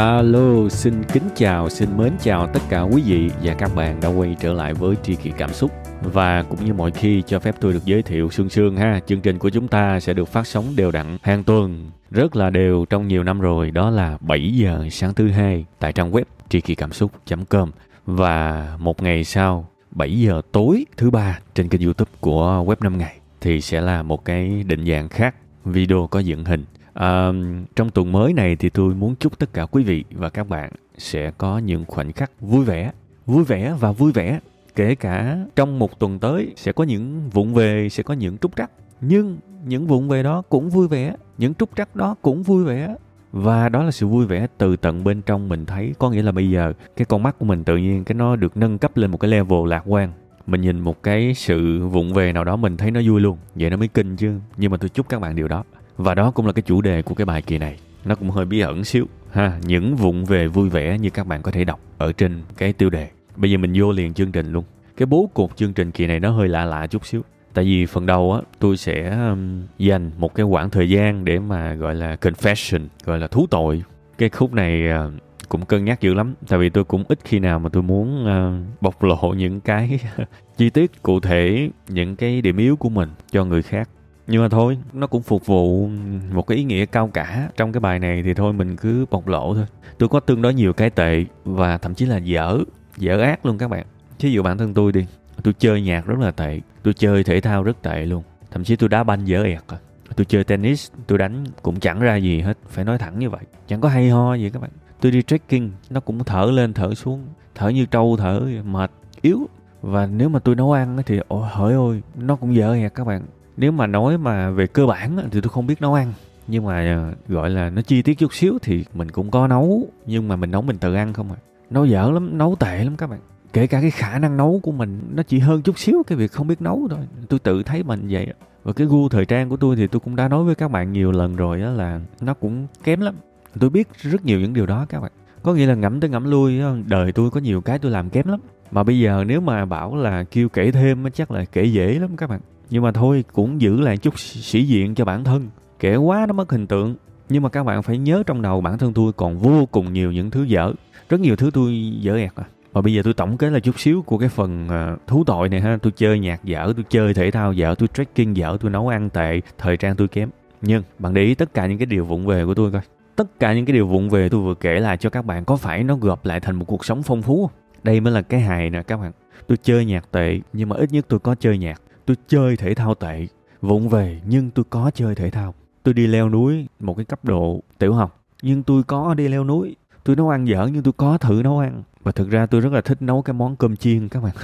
Alo, xin kính chào, xin mến chào tất cả quý vị và các bạn đã quay trở lại với Tri Kỷ Cảm Xúc. Và cũng như mọi khi cho phép tôi được giới thiệu sương sương ha, chương trình của chúng ta sẽ được phát sóng đều đặn hàng tuần, rất là đều trong nhiều năm rồi, đó là 7 giờ sáng thứ hai tại trang web tri kỳ cảm xúc.com và một ngày sau 7 giờ tối thứ ba trên kênh youtube của web 5 ngày thì sẽ là một cái định dạng khác. Video có dựng hình. À, trong tuần mới này thì tôi muốn chúc tất cả quý vị và các bạn sẽ có những khoảnh khắc vui vẻ, vui vẻ và vui vẻ. Kể cả trong một tuần tới sẽ có những vụng về, sẽ có những trúc trắc. Nhưng những vụng về đó cũng vui vẻ, những trúc trắc đó cũng vui vẻ. Và đó là sự vui vẻ từ tận bên trong mình thấy. Có nghĩa là bây giờ cái con mắt của mình tự nhiên cái nó được nâng cấp lên một cái level lạc quan mình nhìn một cái sự vụng về nào đó mình thấy nó vui luôn vậy nó mới kinh chứ nhưng mà tôi chúc các bạn điều đó và đó cũng là cái chủ đề của cái bài kỳ này. Nó cũng hơi bí ẩn xíu ha, những vụn về vui vẻ như các bạn có thể đọc ở trên cái tiêu đề. Bây giờ mình vô liền chương trình luôn. Cái bố cục chương trình kỳ này nó hơi lạ lạ chút xíu. Tại vì phần đầu á, tôi sẽ um, dành một cái khoảng thời gian để mà gọi là confession, gọi là thú tội. Cái khúc này uh, cũng cân nhắc dữ lắm tại vì tôi cũng ít khi nào mà tôi muốn uh, bộc lộ những cái chi tiết cụ thể những cái điểm yếu của mình cho người khác nhưng mà thôi, nó cũng phục vụ một cái ý nghĩa cao cả trong cái bài này thì thôi, mình cứ bộc lộ thôi. Tôi có tương đối nhiều cái tệ và thậm chí là dở dở ác luôn các bạn. Thí dụ bản thân tôi đi, tôi chơi nhạc rất là tệ, tôi chơi thể thao rất tệ luôn. Thậm chí tôi đá banh dở ẹt rồi à. tôi chơi tennis, tôi đánh cũng chẳng ra gì hết, phải nói thẳng như vậy. Chẳng có hay ho gì các bạn. Tôi đi trekking, nó cũng thở lên, thở xuống. Thở như trâu thở mệt, yếu. Và nếu mà tôi nấu ăn thì, ôi, hỡi ôi, nó cũng dở ẹt các bạn nếu mà nói mà về cơ bản thì tôi không biết nấu ăn. Nhưng mà ờ, gọi là nó chi tiết chút xíu thì mình cũng có nấu. Nhưng mà mình nấu mình tự ăn không à. Nấu dở lắm, nấu tệ lắm các bạn. Kể cả cái khả năng nấu của mình, nó chỉ hơn chút xíu cái việc không biết nấu thôi. Tôi tự thấy mình vậy và cái gu thời trang của tôi thì tôi cũng đã nói với các bạn nhiều lần rồi đó là nó cũng kém lắm. Tôi biết rất nhiều những điều đó các bạn. Có nghĩa là ngẫm tới ngẫm lui đời tôi có nhiều cái tôi làm kém lắm. Mà bây giờ nếu mà bảo là kêu kể thêm chắc là kể dễ lắm các bạn nhưng mà thôi, cũng giữ lại chút sĩ diện cho bản thân. Kể quá nó mất hình tượng. Nhưng mà các bạn phải nhớ trong đầu bản thân tôi còn vô cùng nhiều những thứ dở. Rất nhiều thứ tôi dở ẹt à. Và bây giờ tôi tổng kết là chút xíu của cái phần à, thú tội này ha. Tôi chơi nhạc dở, tôi chơi thể thao dở, tôi trekking dở, tôi nấu ăn tệ, thời trang tôi kém. Nhưng bạn để ý tất cả những cái điều vụng về của tôi coi. Tất cả những cái điều vụng về tôi vừa kể lại cho các bạn, có phải nó gộp lại thành một cuộc sống phong phú không? Đây mới là cái hài nè các bạn. Tôi chơi nhạc tệ, nhưng mà ít nhất tôi có chơi nhạc tôi chơi thể thao tệ vụng về nhưng tôi có chơi thể thao. Tôi đi leo núi một cái cấp độ tiểu học nhưng tôi có đi leo núi. Tôi nấu ăn dở nhưng tôi có thử nấu ăn. Và thực ra tôi rất là thích nấu cái món cơm chiên các bạn.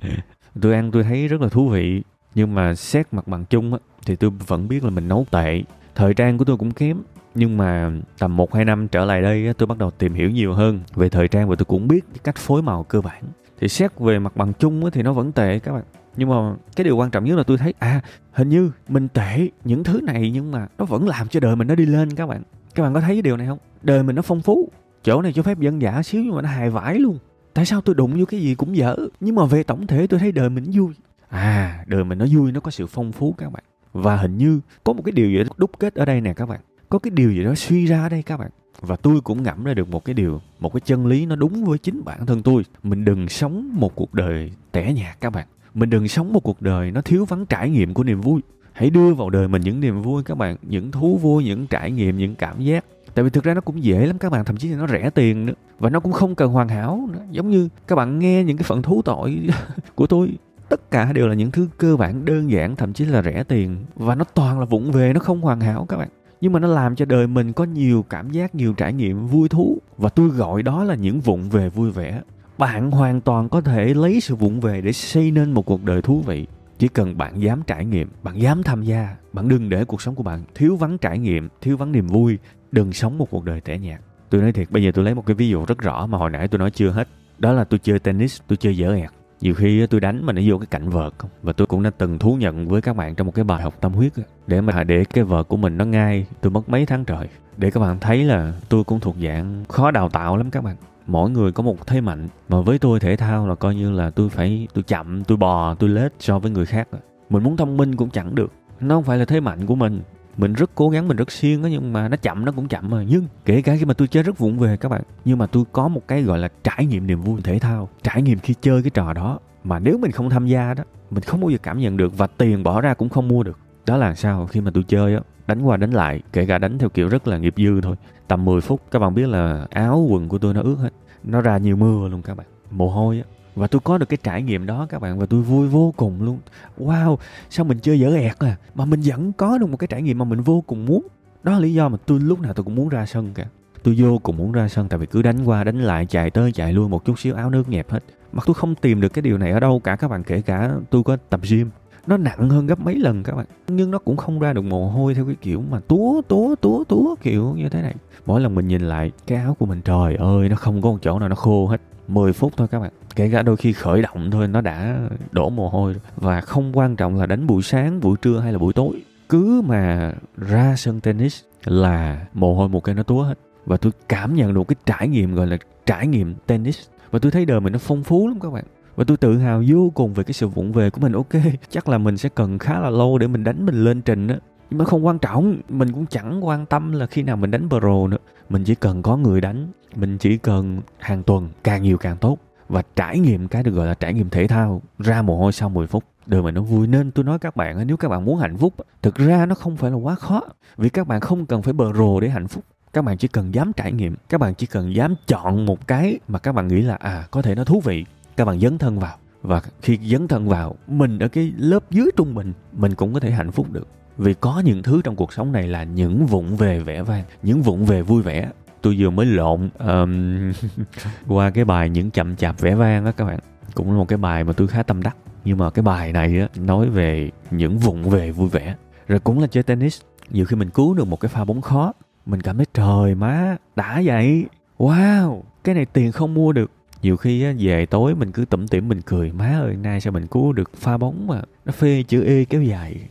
Tôi ăn tôi thấy rất là thú vị nhưng mà xét mặt bằng chung á, thì tôi vẫn biết là mình nấu tệ. Thời trang của tôi cũng kém nhưng mà tầm một hai năm trở lại đây tôi bắt đầu tìm hiểu nhiều hơn về thời trang và tôi cũng biết cách phối màu cơ bản. Thì xét về mặt bằng chung thì nó vẫn tệ các bạn nhưng mà cái điều quan trọng nhất là tôi thấy à hình như mình tệ những thứ này nhưng mà nó vẫn làm cho đời mình nó đi lên các bạn. Các bạn có thấy cái điều này không? Đời mình nó phong phú, chỗ này cho phép dân giả xíu nhưng mà nó hài vãi luôn. Tại sao tôi đụng vô cái gì cũng dở? Nhưng mà về tổng thể tôi thấy đời mình vui. À đời mình nó vui, nó có sự phong phú các bạn. Và hình như có một cái điều gì đó đúc kết ở đây nè các bạn. Có cái điều gì đó suy ra ở đây các bạn. Và tôi cũng ngẫm ra được một cái điều, một cái chân lý nó đúng với chính bản thân tôi. Mình đừng sống một cuộc đời tẻ nhạt các bạn mình đừng sống một cuộc đời nó thiếu vắng trải nghiệm của niềm vui. Hãy đưa vào đời mình những niềm vui các bạn, những thú vui, những trải nghiệm, những cảm giác. Tại vì thực ra nó cũng dễ lắm các bạn, thậm chí là nó rẻ tiền nữa. Và nó cũng không cần hoàn hảo nữa. Giống như các bạn nghe những cái phần thú tội của tôi, tất cả đều là những thứ cơ bản, đơn giản, thậm chí là rẻ tiền. Và nó toàn là vụng về, nó không hoàn hảo các bạn. Nhưng mà nó làm cho đời mình có nhiều cảm giác, nhiều trải nghiệm, vui thú. Và tôi gọi đó là những vụng về vui vẻ bạn hoàn toàn có thể lấy sự vụng về để xây nên một cuộc đời thú vị. Chỉ cần bạn dám trải nghiệm, bạn dám tham gia, bạn đừng để cuộc sống của bạn thiếu vắng trải nghiệm, thiếu vắng niềm vui. Đừng sống một cuộc đời tẻ nhạt. Tôi nói thiệt, bây giờ tôi lấy một cái ví dụ rất rõ mà hồi nãy tôi nói chưa hết. Đó là tôi chơi tennis, tôi chơi dở ẹt. Nhiều khi tôi đánh mà nó vô cái cạnh vợt không? Và tôi cũng đã từng thú nhận với các bạn trong một cái bài học tâm huyết để mà để cái vợt của mình nó ngay, tôi mất mấy tháng trời. Để các bạn thấy là tôi cũng thuộc dạng khó đào tạo lắm các bạn mỗi người có một thế mạnh, mà với tôi thể thao là coi như là tôi phải, tôi chậm, tôi bò, tôi lết so với người khác. Mình muốn thông minh cũng chẳng được. Nó không phải là thế mạnh của mình. Mình rất cố gắng, mình rất siêng á, nhưng mà nó chậm, nó cũng chậm mà. Nhưng kể cả khi mà tôi chơi rất vụng về các bạn, nhưng mà tôi có một cái gọi là trải nghiệm niềm vui thể thao, trải nghiệm khi chơi cái trò đó. Mà nếu mình không tham gia đó, mình không bao giờ cảm nhận được và tiền bỏ ra cũng không mua được. Đó là sao khi mà tôi chơi á đánh qua đánh lại, kể cả đánh theo kiểu rất là nghiệp dư thôi. Tầm 10 phút, các bạn biết là áo quần của tôi nó ướt hết. Nó ra nhiều mưa luôn các bạn. Mồ hôi á. Và tôi có được cái trải nghiệm đó các bạn, và tôi vui vô cùng luôn. Wow, sao mình chơi dở ẹt à? Mà mình vẫn có được một cái trải nghiệm mà mình vô cùng muốn. Đó là lý do mà tôi lúc nào tôi cũng muốn ra sân cả tôi vô cùng muốn ra sân, tại vì cứ đánh qua, đánh lại, chạy tới chạy lui một chút xíu, áo nước nhẹp hết. Mà tôi không tìm được cái điều này ở đâu cả các bạn, kể cả tôi có tập gym nó nặng hơn gấp mấy lần các bạn. Nhưng nó cũng không ra được mồ hôi theo cái kiểu mà túa túa túa túa kiểu như thế này. Mỗi lần mình nhìn lại cái áo của mình, trời ơi, nó không có một chỗ nào nó khô hết. 10 phút thôi các bạn. Kể cả đôi khi khởi động thôi, nó đã đổ mồ hôi và không quan trọng là đánh buổi sáng, buổi trưa hay là buổi tối. Cứ mà ra sân tennis là mồ hôi một cái nó túa hết. Và tôi cảm nhận được cái trải nghiệm, gọi là trải nghiệm tennis. Và tôi thấy đời mình nó phong phú lắm các bạn và tôi tự hào vô cùng về cái sự vụng về của mình. Ok, chắc là mình sẽ cần khá là lâu để mình đánh mình lên trình á. Nhưng mà không quan trọng, mình cũng chẳng quan tâm là khi nào mình đánh pro nữa. Mình chỉ cần có người đánh, mình chỉ cần hàng tuần càng nhiều càng tốt. Và trải nghiệm cái được gọi là trải nghiệm thể thao ra mồ hôi sau 10 phút. Đời mình nó vui. Nên tôi nói các bạn nếu các bạn muốn hạnh phúc thực ra nó không phải là quá khó. Vì các bạn không cần phải bờ rồ để hạnh phúc. Các bạn chỉ cần dám trải nghiệm. Các bạn chỉ cần dám chọn một cái mà các bạn nghĩ là à có thể nó thú vị các bạn dấn thân vào. Và khi dấn thân vào mình ở cái lớp dưới trung bình mình cũng có thể hạnh phúc được. Vì có những thứ trong cuộc sống này là những vụng về vẻ vang những vụng về vui vẻ. Tôi vừa mới lộn um, qua cái bài những chậm chạp vẻ vang á các bạn. Cũng là một cái bài mà tôi khá tâm đắc. Nhưng mà cái bài này á nói về những vụng về vui vẻ. Rồi cũng là chơi tennis. Nhiều khi mình cứu được một cái pha bóng khó mình cảm thấy trời má đã vậy. Wow cái này tiền không mua được nhiều khi á, về tối mình cứ tủm tỉm mình cười má ơi nay sao mình cứu được pha bóng mà nó phê chữ e kéo dài?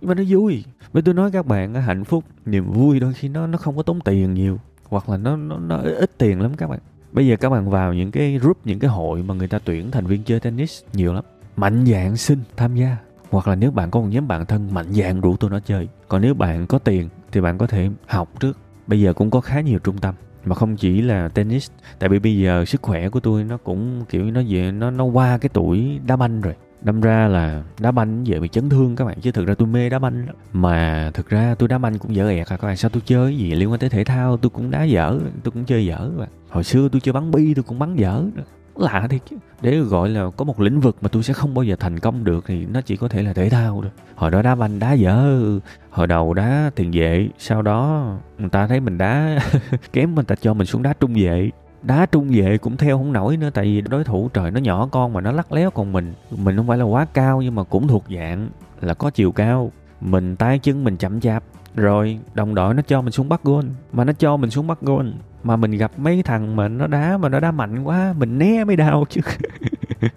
Nhưng mà nó vui. Với tôi nói các bạn hạnh phúc niềm vui đôi khi nó nó không có tốn tiền nhiều hoặc là nó nó nó ít tiền lắm các bạn. Bây giờ các bạn vào những cái group những cái hội mà người ta tuyển thành viên chơi tennis nhiều lắm. Mạnh dạng xin tham gia. Hoặc là nếu bạn có một nhóm bạn thân mạnh dạng rủ tôi nó chơi. Còn nếu bạn có tiền thì bạn có thể học trước. Bây giờ cũng có khá nhiều trung tâm mà không chỉ là tennis, tại vì bây giờ sức khỏe của tôi nó cũng, kiểu nó về, nó nó qua cái tuổi đá banh rồi. Đâm ra là đá banh dễ bị chấn thương các bạn, chứ thực ra tôi mê đá banh lắm. Mà thực ra tôi đá banh cũng dở ẹt à các bạn, sao tôi chơi gì liên quan tới thể thao, tôi cũng đá dở, tôi cũng chơi dở bạn. Hồi xưa tôi chơi bắn bi, tôi cũng bắn dở. Lạ thiệt chứ. Để gọi là có một lĩnh vực mà tôi sẽ không bao giờ thành công được thì nó chỉ có thể là thể thao thôi. Hồi đó đá banh đá dở hồi đầu đá tiền vệ, sau đó người ta thấy mình đá, kém mình ta cho mình xuống đá trung vệ. Đá trung vệ cũng theo không nổi nữa, tại vì đối thủ trời nó nhỏ con mà nó lắc léo còn mình. Mình không phải là quá cao nhưng mà cũng thuộc dạng là có chiều cao. Mình tay chân mình chậm chạp, rồi đồng đội nó cho mình xuống bắt gôn, mà nó cho mình xuống bắt gôn. Mà mình gặp mấy thằng mà nó đá mà nó đá mạnh quá, mình né mới đau chứ.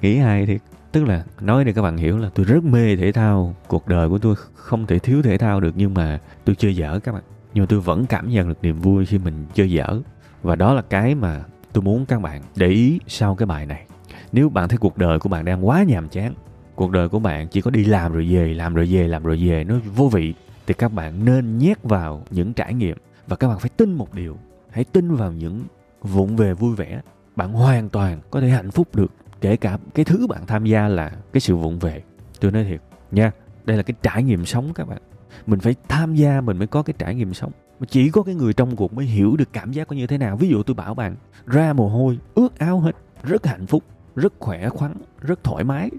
Nghĩ hay thiệt tức là nói để các bạn hiểu là tôi rất mê thể thao, cuộc đời của tôi không thể thiếu thể thao được nhưng mà tôi chơi dở các bạn. Nhưng mà tôi vẫn cảm nhận được niềm vui khi mình chơi dở. Và đó là cái mà tôi muốn các bạn để ý sau cái bài này. Nếu bạn thấy cuộc đời của bạn đang quá nhàm chán, cuộc đời của bạn chỉ có đi làm rồi về, làm rồi về, làm rồi về, nó vô vị, thì các bạn nên nhét vào những trải nghiệm. Và các bạn phải tin một điều, hãy tin vào những vụng về vui vẻ. Bạn hoàn toàn có thể hạnh phúc được kể cả cái thứ bạn tham gia là cái sự vụng về. Tôi nói thiệt nha, đây là cái trải nghiệm sống các bạn. Mình phải tham gia, mình mới có cái trải nghiệm sống. Mà chỉ có cái người trong cuộc mới hiểu được cảm giác có như thế nào. Ví dụ tôi bảo bạn, ra mồ hôi, ướt áo hết, rất hạnh phúc, rất khỏe khoắn, rất thoải mái.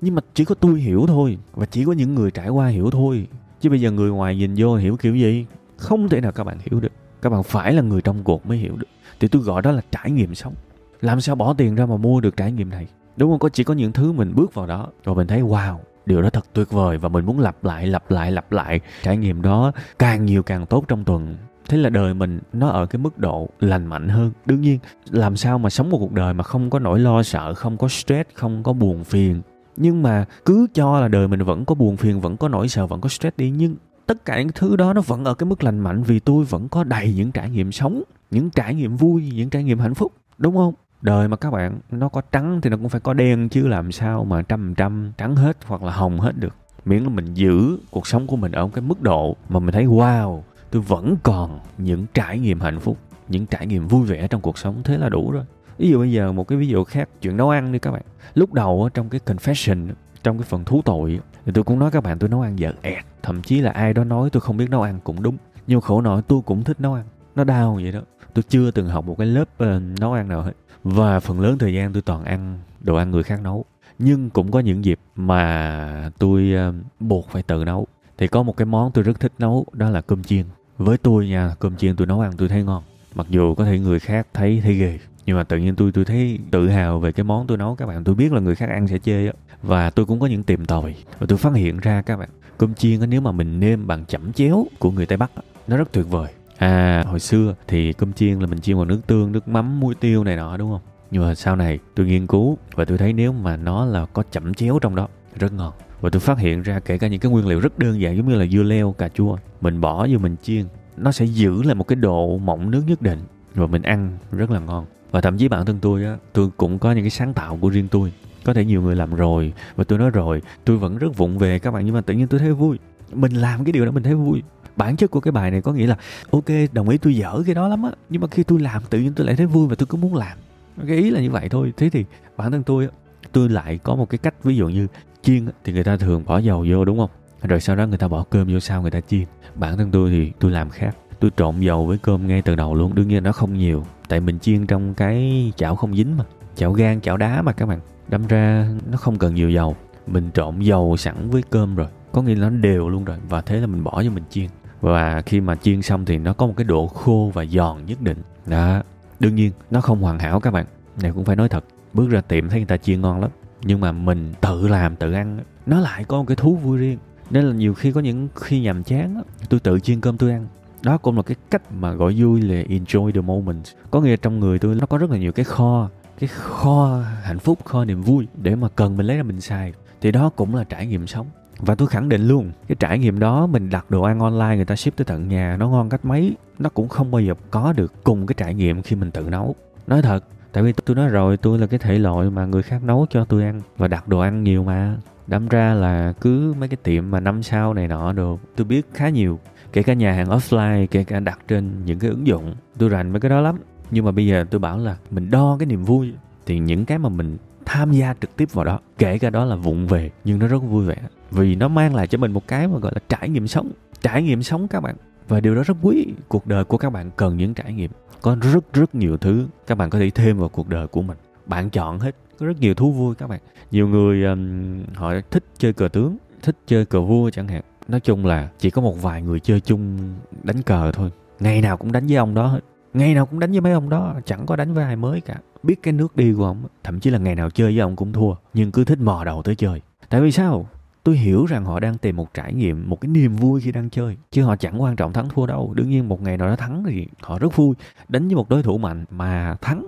Nhưng mà chỉ có tôi hiểu thôi, và chỉ có những người trải qua hiểu thôi. Chứ bây giờ người ngoài nhìn vô hiểu kiểu gì? Không thể nào các bạn hiểu được. Các bạn phải là người trong cuộc mới hiểu được. Thì tôi gọi đó là trải nghiệm sống làm sao bỏ tiền ra mà mua được trải nghiệm này? Đúng không? Có, chỉ có những thứ mình bước vào đó. Rồi mình thấy, wow, điều đó thật tuyệt vời và mình muốn lặp lại lặp lại lặp lại trải nghiệm đó càng nhiều càng tốt trong tuần. Thế là đời mình nó ở cái mức độ lành mạnh hơn. Đương nhiên, làm sao mà sống một cuộc đời mà không có nỗi lo sợ, không có stress, không có buồn phiền. Nhưng mà cứ cho là đời mình vẫn có buồn phiền, vẫn có nỗi sợ, vẫn có stress đi. Nhưng tất cả những thứ đó nó vẫn ở cái mức lành mạnh vì tôi vẫn có đầy những trải nghiệm sống, những trải nghiệm vui, những trải nghiệm hạnh phúc. Đúng không? Đời mà các bạn, nó có trắng thì nó cũng phải có đen chứ làm sao mà trăm trăm trắng hết hoặc là hồng hết được. Miễn là mình giữ cuộc sống của mình ở một cái mức độ mà mình thấy, wow, tôi vẫn còn những trải nghiệm hạnh phúc, những trải nghiệm vui vẻ trong cuộc sống. Thế là đủ rồi. Ví dụ bây giờ một cái ví dụ khác, chuyện nấu ăn đi các bạn. Lúc đầu trong cái confession, trong cái phần thú tội thì tôi cũng nói các bạn, tôi nấu ăn dở ẹt. Thậm chí là ai đó nói, tôi không biết nấu ăn cũng đúng, nhưng khổ nổi tôi cũng thích nấu ăn. Nó đau vậy đó tôi chưa từng học một cái lớp uh, nấu ăn nào hết. Và phần lớn thời gian tôi toàn ăn đồ ăn người khác nấu. Nhưng cũng có những dịp mà tôi uh, buộc phải tự nấu. Thì có một cái món tôi rất thích nấu đó là cơm chiên. Với tôi nha cơm chiên tôi nấu ăn tôi thấy ngon. Mặc dù có thể người khác thấy thấy ghê nhưng mà tự nhiên tôi tôi thấy tự hào về cái món tôi nấu. Các bạn tôi biết là người khác ăn sẽ chê á. Và tôi cũng có những tìm tòi và tôi phát hiện ra các bạn cơm chiên á nếu mà mình nêm bằng chẩm chéo của người tây bắc á, nó rất tuyệt vời à hồi xưa thì cơm chiên là mình chiên bằng nước tương, nước mắm, muối tiêu này nọ, đúng không? Nhưng mà sau này tôi nghiên cứu và tôi thấy nếu mà nó là có chẩm chéo trong đó, rất ngon. Và tôi phát hiện ra kể cả những cái nguyên liệu rất đơn giản giống như là dưa leo, cà chua, mình bỏ vô mình chiên, nó sẽ giữ lại một cái độ mỏng nước nhất định và mình ăn rất là ngon. Và thậm chí bản thân tôi á, tôi cũng có những cái sáng tạo của riêng tôi. Có thể nhiều người làm rồi và tôi nói rồi, tôi vẫn rất vụng về các bạn, nhưng mà tự nhiên tôi thấy vui. Mình làm cái điều đó mình thấy vui bản chất của cái bài này có nghĩa là, ok, đồng ý tôi dở cái đó lắm á, nhưng mà khi tôi làm tự nhiên tôi lại thấy vui và tôi cứ muốn làm. Cái ý là như vậy thôi. Thế thì bản thân tôi tôi lại có một cái cách, ví dụ như chiên thì người ta thường bỏ dầu vô, đúng không? Rồi sau đó người ta bỏ cơm vô sau người ta chiên. Bản thân tôi thì tôi làm khác. Tôi trộn dầu với cơm ngay từ đầu luôn. Đương nhiên nó không nhiều, tại mình chiên trong cái chảo không dính mà. Chảo gan, chảo đá mà các bạn. Đâm ra nó không cần nhiều dầu. Mình trộn dầu sẵn với cơm rồi. Có nghĩa là nó đều luôn rồi. Và thế là mình bỏ vô mình chiên và khi mà chiên xong thì nó có một cái độ khô và giòn nhất định. Đó. Đương nhiên, nó không hoàn hảo các bạn. Này cũng phải nói thật, bước ra tiệm thấy người ta chiên ngon lắm. Nhưng mà mình tự làm, tự ăn nó lại có một cái thú vui riêng. Nên là nhiều khi có những khi nhàm chán tôi tự chiên cơm tôi ăn. Đó cũng là cái cách mà gọi vui là enjoy the moment. Có nghĩa trong người tôi nó có rất là nhiều cái kho cái kho hạnh phúc, kho niềm vui để mà cần mình lấy ra mình xài. Thì đó cũng là trải nghiệm sống và tôi khẳng định luôn, cái trải nghiệm đó mình đặt đồ ăn online người ta ship tới tận nhà, nó ngon cách mấy, nó cũng không bao giờ có được cùng cái trải nghiệm khi mình tự nấu. Nói thật, tại vì tôi nói rồi, tôi là cái thể loại mà người khác nấu cho tôi ăn và đặt đồ ăn nhiều mà. Đâm ra là cứ mấy cái tiệm mà năm sao này nọ đồ, tôi biết khá nhiều. Kể cả nhà hàng offline, kể cả đặt trên những cái ứng dụng, tôi rành mấy cái đó lắm. Nhưng mà bây giờ tôi bảo là mình đo cái niềm vui, thì những cái mà mình tham gia trực tiếp vào đó kể cả đó là vụng về nhưng nó rất vui vẻ. Vì nó mang lại cho mình một cái mà gọi là trải nghiệm sống trải nghiệm sống các bạn. Và điều đó rất quý cuộc đời của các bạn cần những trải nghiệm. Có rất rất nhiều thứ các bạn có thể thêm vào cuộc đời của mình. Bạn chọn hết có rất nhiều thú vui các bạn. Nhiều người um, họ thích chơi cờ tướng thích chơi cờ vua chẳng hạn. Nói chung là chỉ có một vài người chơi chung đánh cờ thôi. Ngày nào cũng đánh với ông đó hết ngày nào cũng đánh với mấy ông đó, chẳng có đánh với ai mới cả. Biết cái nước đi của ông thậm chí là ngày nào chơi với ông cũng thua, nhưng cứ thích mò đầu tới chơi. Tại vì sao? Tôi hiểu rằng họ đang tìm một trải nghiệm, một cái niềm vui khi đang chơi, chứ họ chẳng quan trọng thắng thua đâu. Đương nhiên một ngày nào đó thắng thì họ rất vui, đánh với một đối thủ mạnh mà thắng.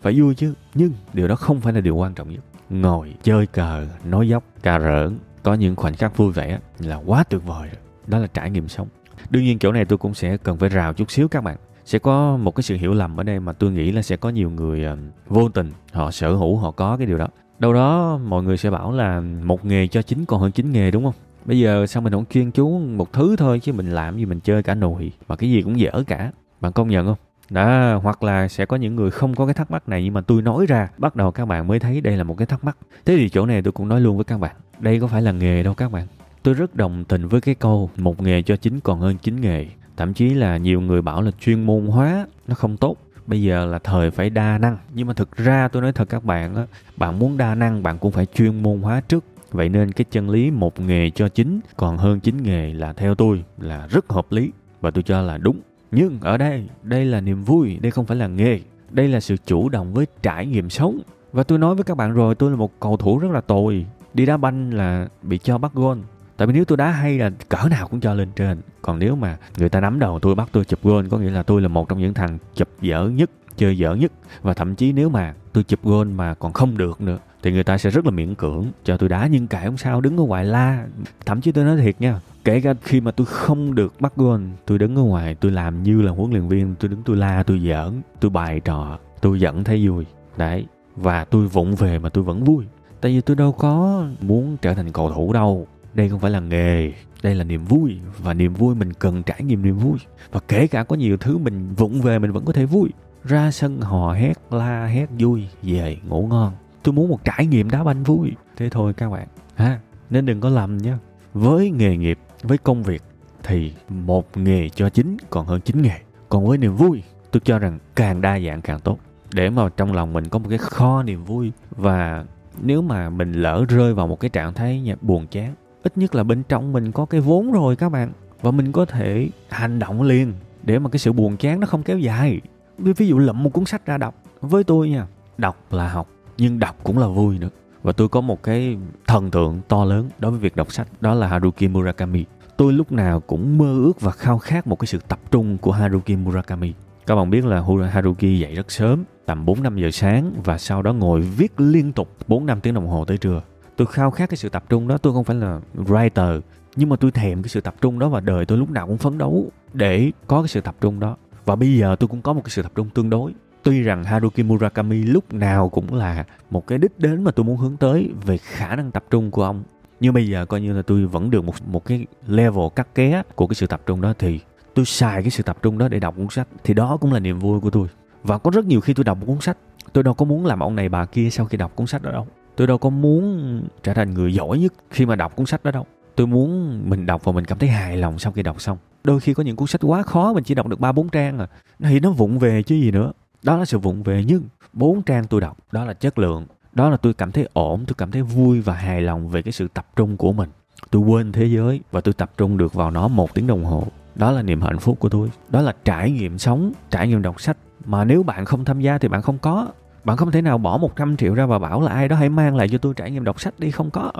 Phải vui chứ, nhưng điều đó không phải là điều quan trọng nhất. Ngồi, chơi cờ, nói dốc cà rỡn, có những khoảnh khắc vui vẻ là quá tuyệt vời rồi. Đó là trải nghiệm sống. Đương nhiên chỗ này tôi cũng sẽ cần phải rào chút xíu các bạn sẽ có một cái sự hiểu lầm ở đây mà tôi nghĩ là sẽ có nhiều người uh, vô tình họ sở hữu họ có cái điều đó. Đâu đó mọi người sẽ bảo là một nghề cho chính còn hơn chính nghề đúng không? Bây giờ sao mình không chuyên chú một thứ thôi chứ mình làm gì mình chơi cả nồi mà cái gì cũng dở cả. Bạn công nhận không? Đó hoặc là sẽ có những người không có cái thắc mắc này nhưng mà tôi nói ra bắt đầu các bạn mới thấy đây là một cái thắc mắc. Thế thì chỗ này tôi cũng nói luôn với các bạn đây có phải là nghề đâu các bạn. Tôi rất đồng tình với cái câu một nghề cho chính còn hơn chính nghề thậm chí là nhiều người bảo là chuyên môn hóa nó không tốt. Bây giờ là thời phải đa năng. Nhưng mà thực ra tôi nói thật các bạn á, bạn muốn đa năng bạn cũng phải chuyên môn hóa trước. Vậy nên cái chân lý một nghề cho chính, còn hơn chín nghề là theo tôi là rất hợp lý. Và tôi cho là đúng. Nhưng ở đây đây là niềm vui, đây không phải là nghề. Đây là sự chủ động với trải nghiệm sống. Và tôi nói với các bạn rồi, tôi là một cầu thủ rất là tồi. Đi đá banh là bị cho bắt gôn tại vì nếu tôi đá hay là cỡ nào cũng cho lên trên. Còn nếu mà người ta nắm đầu tôi, bắt tôi chụp gôn, có nghĩa là tôi là một trong những thằng chụp dở nhất, chơi dở nhất. Và thậm chí nếu mà tôi chụp gôn mà còn không được nữa, thì người ta sẽ rất là miễn cưỡng cho tôi đá. Nhưng cãi không sao, đứng ở ngoài la. Thậm chí tôi nói thiệt nha, kể cả khi mà tôi không được bắt gôn, tôi đứng ở ngoài, tôi làm như là huấn luyện viên, tôi đứng tôi la, tôi giỡn, tôi bài trò, tôi vẫn thấy vui. Đấy, và tôi vụng về mà tôi vẫn vui. Tại vì tôi đâu có muốn trở thành cầu thủ đâu đây không phải là nghề, đây là niềm vui, và niềm vui mình cần trải nghiệm niềm vui. Và kể cả có nhiều thứ mình vụng về mình vẫn có thể vui. Ra sân hò hét la hét vui, về, ngủ ngon. Tôi muốn một trải nghiệm đá banh vui. Thế thôi các bạn. Ha, nên đừng có lầm nhé với nghề nghiệp, với công việc, thì một nghề cho chính còn hơn chín nghề. Còn với niềm vui, tôi cho rằng càng đa dạng càng tốt. Để mà trong lòng mình có một cái kho niềm vui, và nếu mà mình lỡ rơi vào một cái trạng thái buồn chán ít nhất là bên trong mình có cái vốn rồi các bạn. Và mình có thể hành động liền để mà cái sự buồn chán nó không kéo dài. Ví dụ lụm một cuốn sách ra đọc. Với tôi nha, đọc là học, nhưng đọc cũng là vui nữa. Và tôi có một cái thần tượng to lớn đối với việc đọc sách, đó là Haruki Murakami. Tôi lúc nào cũng mơ ước và khao khát một cái sự tập trung của Haruki Murakami. Các bạn biết là Haruki dậy rất sớm, tầm 4 5 giờ sáng và sau đó ngồi viết liên tục 4 5 tiếng đồng hồ tới trưa tôi khao khát cái sự tập trung đó. Tôi không phải là writer, nhưng mà tôi thèm cái sự tập trung đó và đời tôi lúc nào cũng phấn đấu để có cái sự tập trung đó. Và bây giờ tôi cũng có một cái sự tập trung tương đối. Tuy rằng Haruki Murakami lúc nào cũng là một cái đích đến mà tôi muốn hướng tới về khả năng tập trung của ông. Nhưng bây giờ coi như là tôi vẫn được một một cái level cắt ké của cái sự tập trung đó thì tôi xài cái sự tập trung đó để đọc cuốn sách. Thì đó cũng là niềm vui của tôi. Và có rất nhiều khi tôi đọc một cuốn sách. Tôi đâu có muốn làm ông này bà kia sau khi đọc cuốn sách đó đâu tôi đâu có muốn trở thành người giỏi nhất khi mà đọc cuốn sách đó đâu. Tôi muốn mình đọc và mình cảm thấy hài lòng sau khi đọc xong. Đôi khi có những cuốn sách quá khó mình chỉ đọc được ba bốn trang à. Thì nó vụng về chứ gì nữa. Đó là sự vụng về nhưng bốn trang tôi đọc, đó là chất lượng. Đó là tôi cảm thấy ổn, tôi cảm thấy vui và hài lòng về cái sự tập trung của mình. Tôi quên thế giới và tôi tập trung được vào nó một tiếng đồng hồ. Đó là niềm hạnh phúc của tôi. Đó là trải nghiệm sống, trải nghiệm đọc sách. Mà nếu bạn không tham gia thì bạn không có bạn không thể nào bỏ 100 triệu ra và bảo là ai đó hãy mang lại cho tôi trải nghiệm đọc sách đi, không có.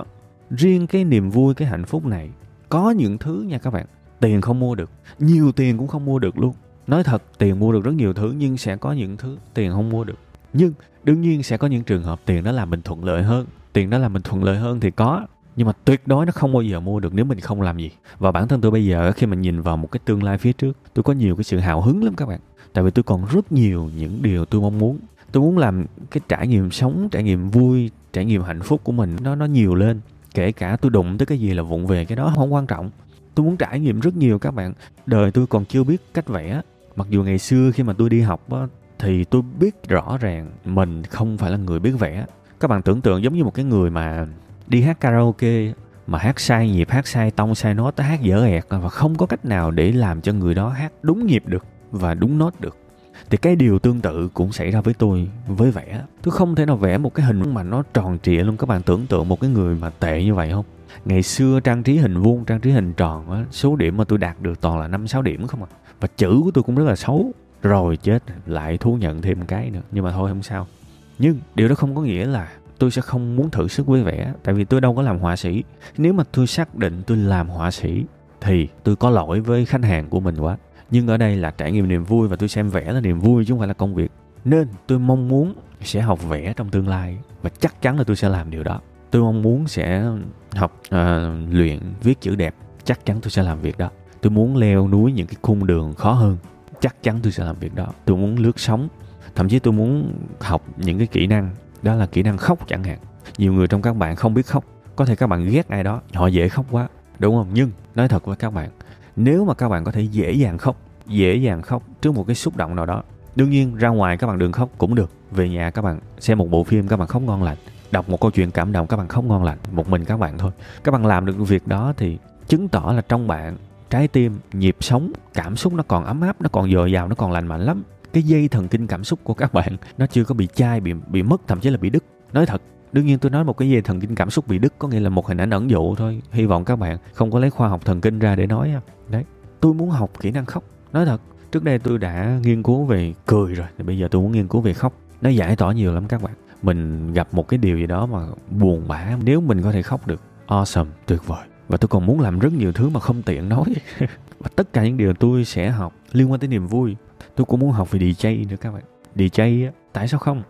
Riêng cái niềm vui, cái hạnh phúc này, có những thứ nha các bạn, tiền không mua được. Nhiều tiền cũng không mua được luôn. Nói thật, tiền mua được rất nhiều thứ, nhưng sẽ có những thứ tiền không mua được. Nhưng, đương nhiên sẽ có những trường hợp tiền đó làm mình thuận lợi hơn. Tiền đó làm mình thuận lợi hơn thì có, nhưng mà tuyệt đối nó không bao giờ mua được nếu mình không làm gì. Và bản thân tôi bây giờ khi mình nhìn vào một cái tương lai phía trước, tôi có nhiều cái sự hào hứng lắm các bạn. Tại vì tôi còn rất nhiều những điều tôi mong muốn tôi muốn làm cái trải nghiệm sống trải nghiệm vui trải nghiệm hạnh phúc của mình nó nó nhiều lên. Kể cả tôi đụng tới cái gì là vụng về cái đó không quan trọng. Tôi muốn trải nghiệm rất nhiều các bạn. Đời tôi còn chưa biết cách vẽ. Mặc dù ngày xưa khi mà tôi đi học á, thì tôi biết rõ ràng mình không phải là người biết vẽ. Các bạn tưởng tượng giống như một cái người mà đi hát karaoke mà hát sai nhịp hát sai tông sai nốt hát dở ẹt và không có cách nào để làm cho người đó hát đúng nhịp được và đúng nốt được thì cái điều tương tự cũng xảy ra với tôi với vẽ tôi không thể nào vẽ một cái hình mà nó tròn trịa luôn. Các bạn tưởng tượng một cái người mà tệ như vậy không? Ngày xưa trang trí hình vuông, trang trí hình tròn á, số điểm mà tôi đạt được toàn là năm, sáu điểm không à. Và chữ của tôi cũng rất là xấu. Rồi chết, lại thú nhận thêm cái nữa. Nhưng mà thôi, không sao. Nhưng điều đó không có nghĩa là tôi sẽ không muốn thử sức với vẽ tại vì tôi đâu có làm họa sĩ. Nếu mà tôi xác định tôi làm họa sĩ, thì tôi có lỗi với khách hàng của mình quá nhưng ở đây là trải nghiệm niềm vui và tôi xem vẽ là niềm vui chứ không phải là công việc. Nên tôi mong muốn sẽ học vẽ trong tương lai và chắc chắn là tôi sẽ làm điều đó. Tôi mong muốn sẽ học uh, luyện viết chữ đẹp chắc chắn tôi sẽ làm việc đó. Tôi muốn leo núi những cái khung đường khó hơn chắc chắn tôi sẽ làm việc đó. Tôi muốn lướt sóng thậm chí tôi muốn học những cái kỹ năng đó là kỹ năng khóc chẳng hạn. Nhiều người trong các bạn không biết khóc có thể các bạn ghét ai đó họ dễ khóc quá đúng không? Nhưng nói thật với các bạn nếu mà các bạn có thể dễ dàng khóc, dễ dàng khóc trước một cái xúc động nào đó, đương nhiên ra ngoài các bạn đừng khóc cũng được. Về nhà các bạn xem một bộ phim các bạn khóc ngon lành, đọc một câu chuyện cảm động các bạn khóc ngon lành, một mình các bạn thôi. Các bạn làm được việc đó thì chứng tỏ là trong bạn trái tim, nhịp sống, cảm xúc nó còn ấm áp, nó còn dồi dào, nó còn lành mạnh lắm. Cái dây thần kinh cảm xúc của các bạn nó chưa có bị chai, bị bị mất, thậm chí là bị đứt. Nói thật đương nhiên tôi nói một cái về thần kinh cảm xúc bị đứt, có nghĩa là một hình ảnh ẩn dụ thôi. Hy vọng các bạn không có lấy khoa học thần kinh ra để nói đấy, tôi muốn học kỹ năng khóc. Nói thật, trước đây tôi đã nghiên cứu về cười rồi, thì bây giờ tôi muốn nghiên cứu về khóc. Nó giải tỏa nhiều lắm các bạn. Mình gặp một cái điều gì đó mà buồn bã, nếu mình có thể khóc được, awesome, tuyệt vời. Và tôi còn muốn làm rất nhiều thứ mà không tiện nói. Và tất cả những điều tôi sẽ học liên quan tới niềm vui, tôi cũng muốn học về DJ nữa các bạn. DJ tại sao không?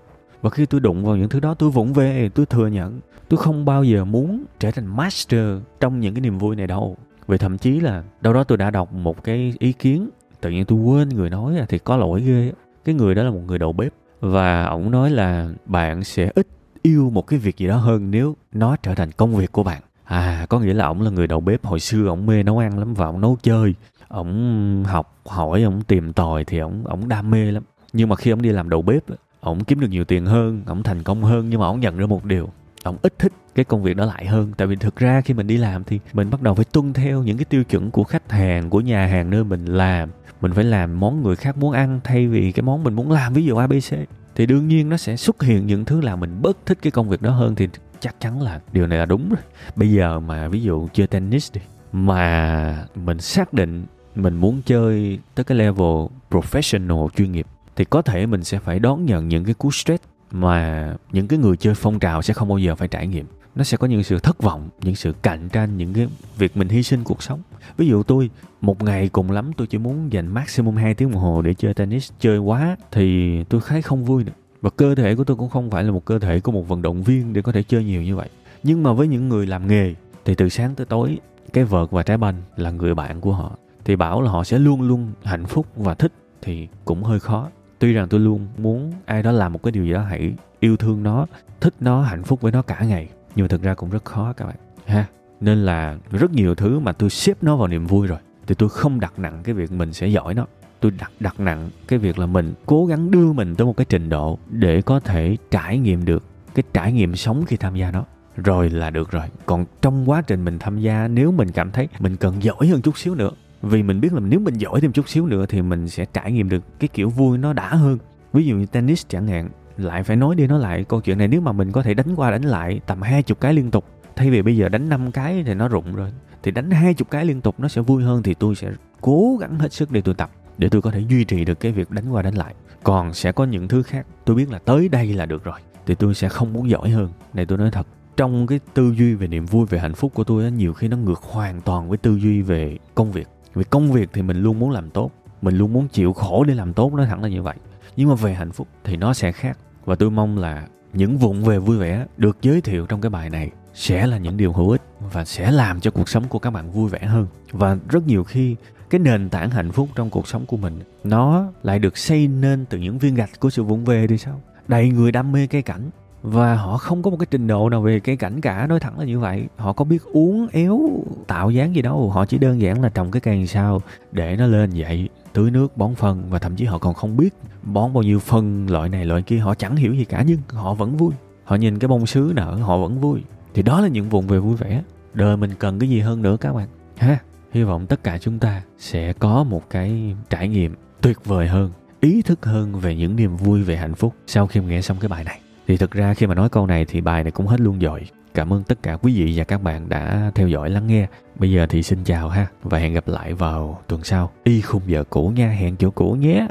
Và khi tôi đụng vào những thứ đó, tôi vụng về, tôi thừa nhận. Tôi không bao giờ muốn trở thành master trong những cái niềm vui này đâu. Vì thậm chí là đâu đó tôi đã đọc một cái ý kiến, tự nhiên tôi quên người nói thì có lỗi ghê. Cái người đó là một người đầu bếp và ổng nói là bạn sẽ ít yêu một cái việc gì đó hơn nếu nó trở thành công việc của bạn. À có nghĩa là ổng là người đầu bếp. Hồi xưa ổng mê nấu ăn lắm và ổng nấu chơi. Ổng học, hỏi, ổng tìm tòi thì ổng ổng đam mê lắm. Nhưng mà khi ổng đi làm đầu bếp ổng kiếm được nhiều tiền hơn ổng thành công hơn, nhưng mà ổng nhận ra một điều. Ổng ít thích cái công việc đó lại hơn. Tại vì thực ra khi mình đi làm thì mình bắt đầu phải tuân theo những cái tiêu chuẩn của khách hàng, của nhà hàng nơi mình làm. Mình phải làm món người khác muốn ăn thay vì cái món mình muốn làm, ví dụ abc thì đương nhiên nó sẽ xuất hiện những thứ làm mình bớt thích cái công việc đó hơn thì chắc chắn là điều này là đúng rồi. Bây giờ mà ví dụ chơi tennis đi, mà mình xác định mình muốn chơi tới cái level professional chuyên nghiệp thì có thể mình sẽ phải đón nhận những cái cú stress mà những cái người chơi phong trào sẽ không bao giờ phải trải nghiệm. Nó sẽ có những sự thất vọng, những sự cạnh tranh, những cái việc mình hy sinh cuộc sống. Ví dụ tôi, một ngày cùng lắm tôi chỉ muốn dành maximum 2 tiếng đồng hồ để chơi tennis. Chơi quá thì tôi thấy không vui nữa. Và cơ thể của tôi cũng không phải là một cơ thể của một vận động viên để có thể chơi nhiều như vậy. Nhưng mà với những người làm nghề, thì từ sáng tới tối, cái vợt và trái banh là người bạn của họ. Thì bảo là họ sẽ luôn luôn hạnh phúc và thích thì cũng hơi khó tuy rằng tôi luôn muốn ai đó làm một cái điều gì đó hãy yêu thương nó, thích nó, hạnh phúc với nó cả ngày. Nhưng mà thực ra cũng rất khó các bạn. Ha, nên là rất nhiều thứ mà tôi xếp nó vào niềm vui rồi, thì tôi không đặt nặng cái việc mình sẽ giỏi nó. Tôi đặt đặt nặng cái việc là mình cố gắng đưa mình tới một cái trình độ để có thể trải nghiệm được cái trải nghiệm sống khi tham gia nó. Rồi là được rồi. Còn trong quá trình mình tham gia, nếu mình cảm thấy mình cần giỏi hơn chút xíu nữa vì mình biết là nếu mình giỏi thêm chút xíu nữa thì mình sẽ trải nghiệm được cái kiểu vui nó đã hơn. Ví dụ như tennis chẳng hạn, lại phải nói đi nói lại câu chuyện này, nếu mà mình có thể đánh qua đánh lại tầm hai chục cái liên tục, thay vì bây giờ đánh năm cái thì nó rụng rồi, thì đánh hai chục cái liên tục nó sẽ vui hơn thì tôi sẽ cố gắng hết sức để tôi tập, để tôi có thể duy trì được cái việc đánh qua đánh lại. Còn sẽ có những thứ khác, tôi biết là tới đây là được rồi, thì tôi sẽ không muốn giỏi hơn, này tôi nói thật. Trong cái tư duy về niềm vui, về hạnh phúc của tôi nhiều khi nó ngược hoàn toàn với tư duy về công việc vì công việc thì mình luôn muốn làm tốt, mình luôn muốn chịu khổ để làm tốt nó thẳng là như vậy. Nhưng mà về hạnh phúc thì nó sẽ khác. Và tôi mong là những vụn về vui vẻ được giới thiệu trong cái bài này sẽ là những điều hữu ích và sẽ làm cho cuộc sống của các bạn vui vẻ hơn. Và rất nhiều khi, cái nền tảng hạnh phúc trong cuộc sống của mình, nó lại được xây nên từ những viên gạch của sự vụng về thì sao? Đầy người đam mê cây cảnh và họ không có một cái trình độ nào về cây cảnh cả, nói thẳng là như vậy. Họ có biết uống éo, tạo dáng gì đâu. Họ chỉ đơn giản là trồng cái cây sao để nó lên vậy, tưới nước, bón phân và thậm chí họ còn không biết bón bao nhiêu phân loại này, loại kia. Họ chẳng hiểu gì cả, nhưng họ vẫn vui. Họ nhìn cái bông sứ nở, họ vẫn vui. Thì đó là những vùng về vui vẻ. Đời mình cần cái gì hơn nữa các bạn? Ha, hy vọng tất cả chúng ta sẽ có một cái trải nghiệm tuyệt vời hơn, ý thức hơn về những niềm vui, về hạnh phúc sau khi nghe xong cái bài này thì thực ra khi mà nói câu này thì bài này cũng hết luôn rồi. Cảm ơn tất cả quý vị và các bạn đã theo dõi lắng nghe. Bây giờ thì xin chào ha, và hẹn gặp lại vào tuần sau. Y khung giờ cũ nha, hẹn chỗ cũ nhé.